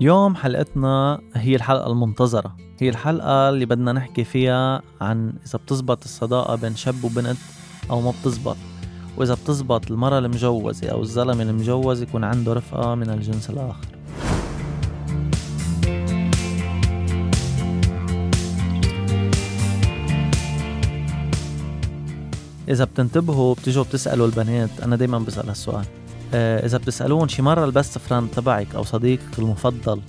اليوم حلقتنا هي الحلقة المنتظرة. هي الحلقة اللي بدنا نحكي فيها عن إذا بتزبط الصداقة بين شاب وبنت أو ما بتزبط. وإذا بتزبط المرأة المجوزة أو الزلمة المجوز يكون عنده رفقة من الجنس الآخر. إذا بتنتبهوا بتجوا بتسألوا البنات أنا دايما بسأل هالسؤال. إذا بتسألون شي مرة ال best friend تبعك أو صديقك المفضل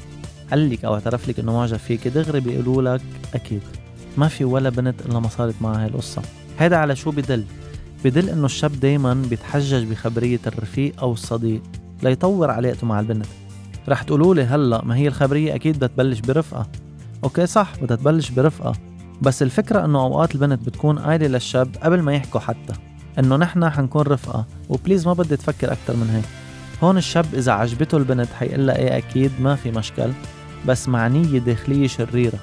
قال لك أو اعترف لك إنه معجب فيك دغري بيقولوا لك أكيد. ما في ولا بنت إلا ما صارت معها هاي القصة. هيدا على شو بدل؟ بدل إنه الشاب دايما بيتحجج بخبرية الرفيق أو الصديق ليطور علاقته مع البنت. رح تقولوا لي هلأ ما هي الخبرية أكيد بدها تبلش برفقة. okay صح بدها تبلش برفقة. بس الفكرة إنه أوقات البنت بتكون قايلة للشاب قبل ما يحكوا حتى. إنه نحن حنكون رفقة و please ما بدي تفكر أكتر من هيك. هون الشاب إذا عجبته البنت حيقول إيه أكيد ما في مشكل بس مع نية داخلية شريرة.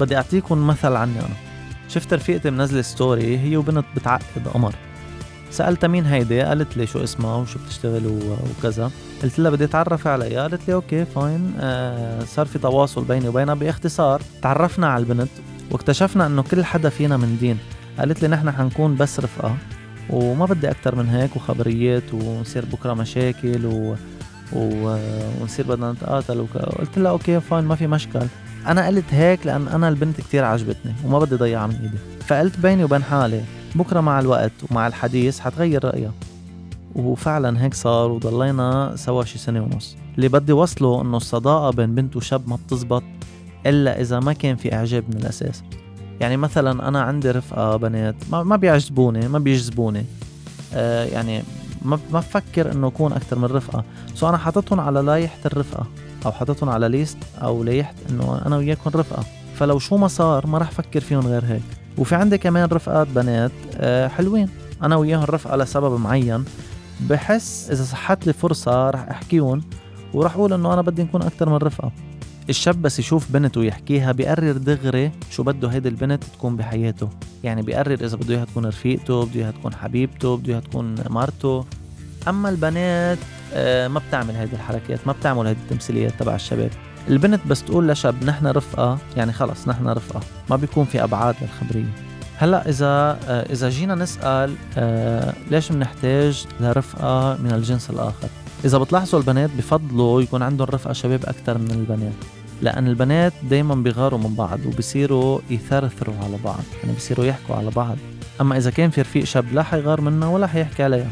بدي أعطيكم مثل عني أنا. شفت رفيقتي منزلة story هي وبنت بتعقد قمر. سألتها مين هيدي قالت لي شو اسمها وشو بتشتغل وكذا. قلت لها بدي أتعرف عليها قالت لي okay fine آه صار في تواصل بيني وبينها باختصار. تعرفنا على البنت واكتشفنا إنه كل حدا فينا من دين. قالت لي نحن حنكون بس رفقة. وما بدي أكتر من هيك وخبريات ونصير بكرة مشاكل و... و... ونصير بدنا نتقاتل وك... قلت لها okay fine ما في مشكل. أنا قلت هيك لأن أنا البنت كتير عجبتني وما بدي ضيعها من إيدي. فقلت بيني وبين حالي بكرة مع الوقت ومع الحديث حتغير رأيها. وفعلا هيك صار وضلينا سوا شي سنة ونص. اللي بدي وصله إنه الصداقة بين بنت وشاب ما بتزبط إلا إذا ما كان في إعجاب من الأساس. يعني مثلا أنا عندي رفقة بنات ما, ما بيعجبوني ما بيجذبوني. آه يعني ما ما بفكر إنه أكون أكثر من رفقة. so أنا حاططهم على لايحة الرفقة أو حاططهم على list أو لايحة إنه أنا وياكم رفقة. فلو شو ما صار ما راح أفكر فيهم غير هيك. وفي عندي كمان رفقات بنات آه حلوين. أنا وياهم رفقة لسبب معين. بحس إذا صحت لي فرصة راح أحكيهم وراح أقول إنه أنا بدي نكون أكثر من رفقة. الشاب بس يشوف بنت ويحكيها بيقرر دغري شو بده هيدي البنت تكون بحياته. يعني بيقرر إذا بده إياها تكون رفيقته بده إياها تكون حبيبته بده إياها تكون مرته. أما البنات آه، ما بتعمل هيدي الحركات ما بتعمل هيدي التمثيليات تبع الشباب. البنت بس تقول لشاب نحن رفقة. يعني خلص نحن رفقة. ما بيكون في أبعاد للخبرية. هلأ إذا آه، إذا جينا نسأل آه، ليش بنحتاج لرفقة من الجنس الآخر؟ إذا بتلاحظوا البنات بفضلوا يكون عندهم رفقة شباب أكثر من البنات لأن البنات دايما بيغاروا من بعض وبصيروا يثرثروا على بعض يعني بصيروا يحكوا على بعض. أما إذا كان في رفيق شاب لا حيغار منها ولا حيحكي عليها.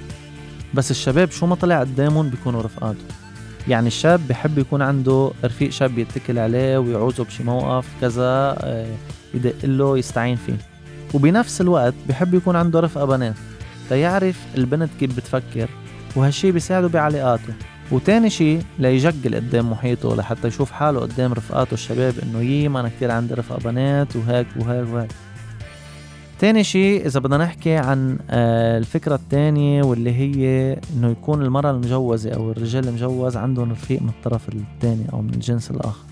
بس الشباب شو ما طلع قدامهم بيكونوا رفقاته. يعني الشاب بحب يكون عنده رفيق شاب يتكل عليه ويعوزه بشي موقف كذا آه، يدق له يستعين فيه. وبنفس الوقت بحب يكون عنده رفقة بنات. ليعرف البنت كيف بتفكر وهالشي بيساعده بعلاقاته. وتاني شي ليجقل قدام محيطه لحتى يشوف حاله قدام رفقاته الشباب إنه يي ما أنا كتير عندي رفقة بنات وهيك وهيك وهيك. تاني شي إذا بدنا نحكي عن آه، الفكرة التانية واللي هي إنه يكون المرأة المجوزة أو الرجال المجوز عندهم رفيق من الطرف التاني أو من الجنس الآخر.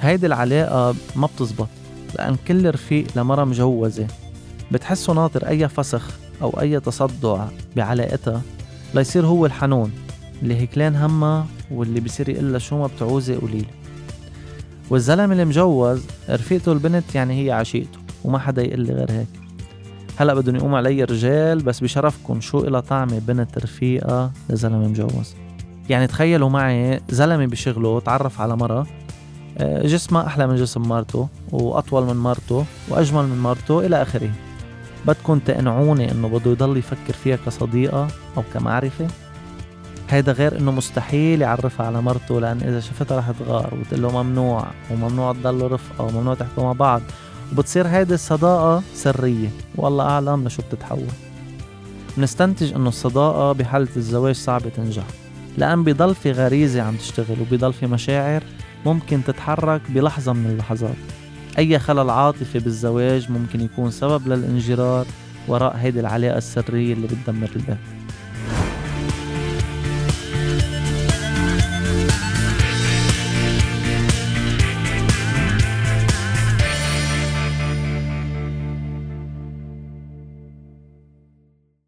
هيدي العلاقة ما بتزبط لأن كل رفيق لمرأة مجوزة بتحسه ناطر أي فسخ أو أي تصدع بعلاقتها. ليصير هو الحنون اللي هيكلان همها واللي بصير يقول شو ما بتعوزي قوليلي والزلمة اللي مجوز رفيقته البنت يعني هي عشيقته وما حدا يقول لي غير هيك. هلأ بدهم يقوموا علي رجال بس بشرفكم شو إلها طعمة بنت رفيقة لزلمة مجوز. يعني تخيلوا معي زلمة بشغله تعرف على مرة آه، جسمها أحلى من جسم مرته وأطول من مرته وأجمل من مرته إلى آخره. بدكم تقنعوني إنه بده يضل يفكر فيها كصديقة أو كمعرفة؟ هيدا غير إنه مستحيل يعرفها على مرته لأن إذا شفتها رح تغار وتقول له ممنوع وممنوع تضلوا رفقة وممنوع تحكوا مع بعض. وبتصير هيدي الصداقة سرية. والله أعلم لشو بتتحول. بنستنتج إنه الصداقة بحالة الزواج صعبة تنجح. لأن بضل في غريزة عم تشتغل وبضل في مشاعر ممكن تتحرك بلحظة من اللحظات. أي خلل عاطفي بالزواج ممكن يكون سبب للانجرار وراء هيدي العلاقة السرية اللي بتدمر البيت